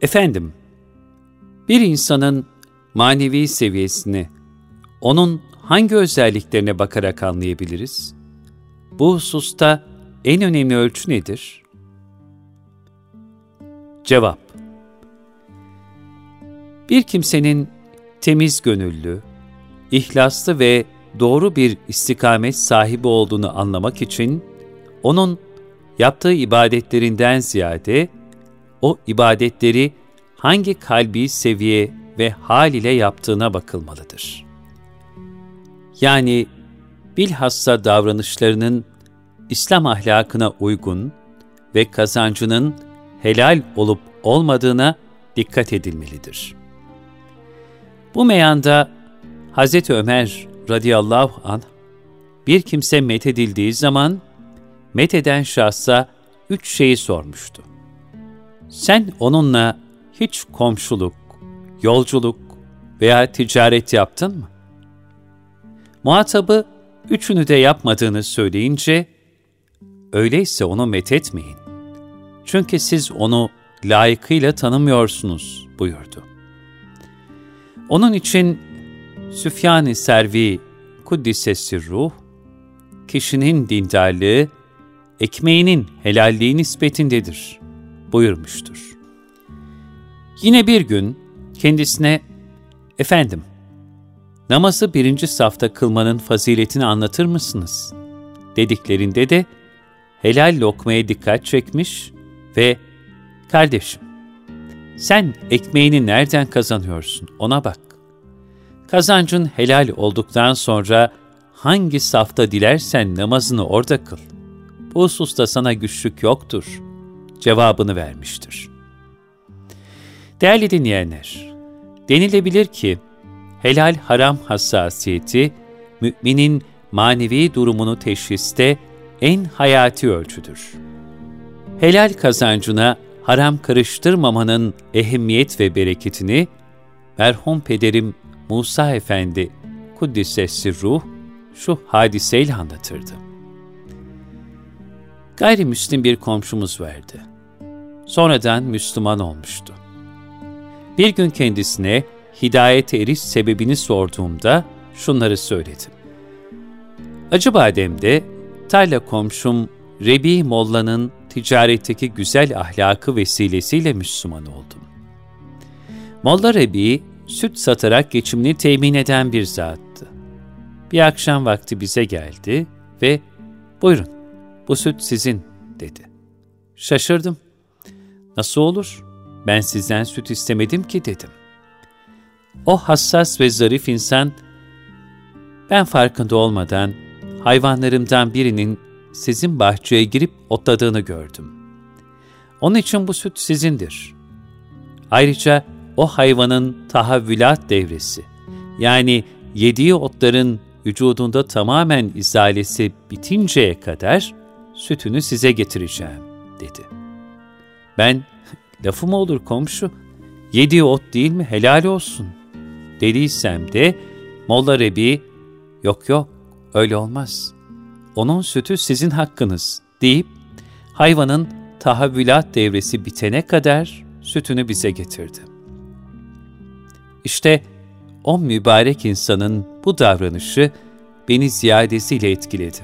Efendim, bir insanın manevi seviyesini onun hangi özelliklerine bakarak anlayabiliriz? Bu hususta en önemli ölçü nedir? Cevap Bir kimsenin temiz gönüllü, ihlaslı ve doğru bir istikamet sahibi olduğunu anlamak için onun yaptığı ibadetlerinden ziyade o ibadetleri hangi kalbi seviye ve hal ile yaptığına bakılmalıdır. Yani bilhassa davranışlarının İslam ahlakına uygun ve kazancının helal olup olmadığına dikkat edilmelidir. Bu meyanda Hz. Ömer radıyallahu anh bir kimse methedildiği zaman metheden şahsa üç şeyi sormuştu. Sen onunla hiç komşuluk, yolculuk veya ticaret yaptın mı? Muhatabı üçünü de yapmadığını söyleyince, öyleyse onu methetmeyin. Çünkü siz onu layıkıyla tanımıyorsunuz buyurdu. Onun için Süfyan-ı Servi Kuddisesi Ruh, kişinin dindarlığı, ekmeğinin helalliği nispetindedir buyurmuştur. Yine bir gün kendisine, ''Efendim, namazı birinci safta kılmanın faziletini anlatır mısınız?'' dediklerinde de helal lokmaya dikkat çekmiş ve ''Kardeşim, sen ekmeğini nereden kazanıyorsun ona bak. Kazancın helal olduktan sonra hangi safta dilersen namazını orada kıl. Bu hususta sana güçlük yoktur.'' cevabını vermiştir. Değerli dinleyenler, denilebilir ki helal haram hassasiyeti müminin manevi durumunu teşhiste en hayati ölçüdür. Helal kazancına haram karıştırmamanın ehemmiyet ve bereketini merhum pederim Musa Efendi Kuddisesi Ruh şu hadiseyle anlatırdı. Gayrimüslim bir komşumuz verdi. Sonradan Müslüman olmuştu. Bir gün kendisine hidayete eriş sebebini sorduğumda şunları söyledim. Acıbadem'de tarla komşum Rebi Molla'nın ticaretteki güzel ahlakı vesilesiyle Müslüman oldum. Molla Rebi, süt satarak geçimini temin eden bir zattı. Bir akşam vakti bize geldi ve ''Buyurun, bu süt sizin.'' dedi. Şaşırdım. ''Nasıl olur? Ben sizden süt istemedim ki.'' dedim. O hassas ve zarif insan, ben farkında olmadan hayvanlarımdan birinin sizin bahçeye girip otladığını gördüm. Onun için bu süt sizindir. Ayrıca o hayvanın tahavvülat devresi, yani yediği otların vücudunda tamamen izalesi bitinceye kadar sütünü size getireceğim, dedi. Ben, lafı mı olur komşu, yediği ot değil mi? Helal olsun, dediysem de Molla Rebi, yok yok öyle olmaz, onun sütü sizin hakkınız. deyip hayvanın tahavvülat devresi bitene kadar sütünü bize getirdi. İşte o mübarek insanın bu davranışı beni ziyadesiyle etkiledi.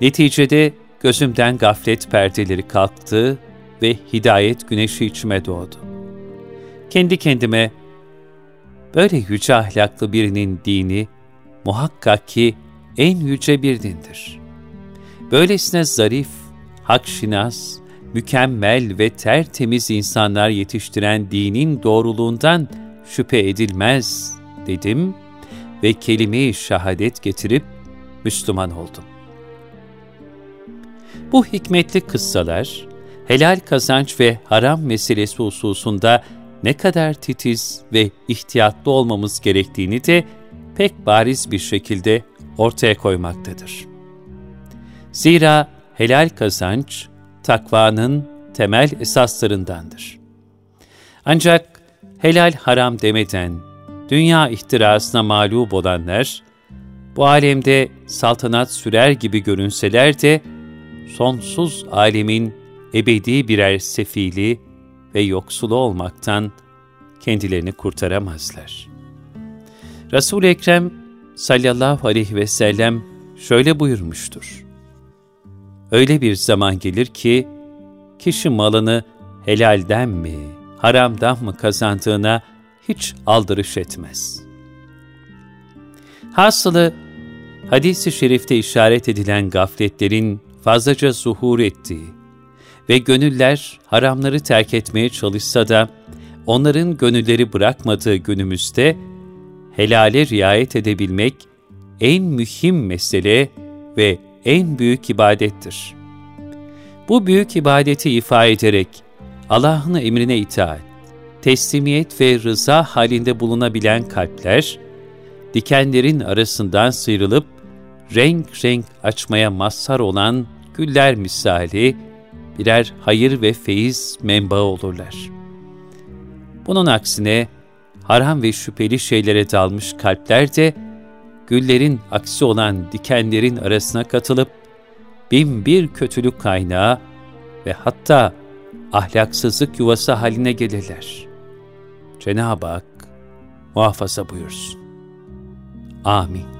Neticede gözümden gaflet perdeleri kalktı ve hidayet güneşi içime doğdu. Kendi kendime, böyle yüce ahlaklı birinin dini muhakkak ki en yüce bir dindir. Böylesine zarif, hakşinas, mükemmel ve tertemiz insanlar yetiştiren dinin doğruluğundan şüphe edilmez dedim ve kelime-i şehadet getirip Müslüman oldum. Bu hikmetli kıssalar, helal kazanç ve haram meselesi hususunda ne kadar titiz ve ihtiyatlı olmamız gerektiğini de pek bariz bir şekilde ortaya koymaktadır. Zira helal kazanç, takvanın temel esaslarındandır. Ancak helal haram demeden dünya ihtirasına mağlup olanlar, bu alemde saltanat sürer gibi görünseler de, sonsuz alemin ebedi birer sefili ve yoksulu olmaktan kendilerini kurtaramazlar. Resul-i Ekrem sallallahu aleyhi ve sellem şöyle buyurmuştur. Öyle bir zaman gelir ki, kişi malını helalden mi, haramdan mı kazandığına hiç aldırış etmez. Hasılı, hadis-i şerifte işaret edilen gafletlerin fazlaca zuhur ettiği ve gönüller haramları terk etmeye çalışsa da onların gönülleri bırakmadığı günümüzde helale riayet edebilmek en mühim mesele ve en büyük ibadettir. Bu büyük ibadeti ifa ederek Allah'ın emrine itaat, teslimiyet ve rıza halinde bulunabilen kalpler, dikenlerin arasından sıyrılıp renk renk açmaya mazhar olan güller misali birer hayır ve feyiz menbaı olurlar. Bunun aksine haram ve şüpheli şeylere dalmış kalpler de güllerin aksi olan dikenlerin arasına katılıp bin bir kötülük kaynağı ve hatta ahlaksızlık yuvası haline gelirler. Cenab-ı Hak muhafaza buyursun. Amin.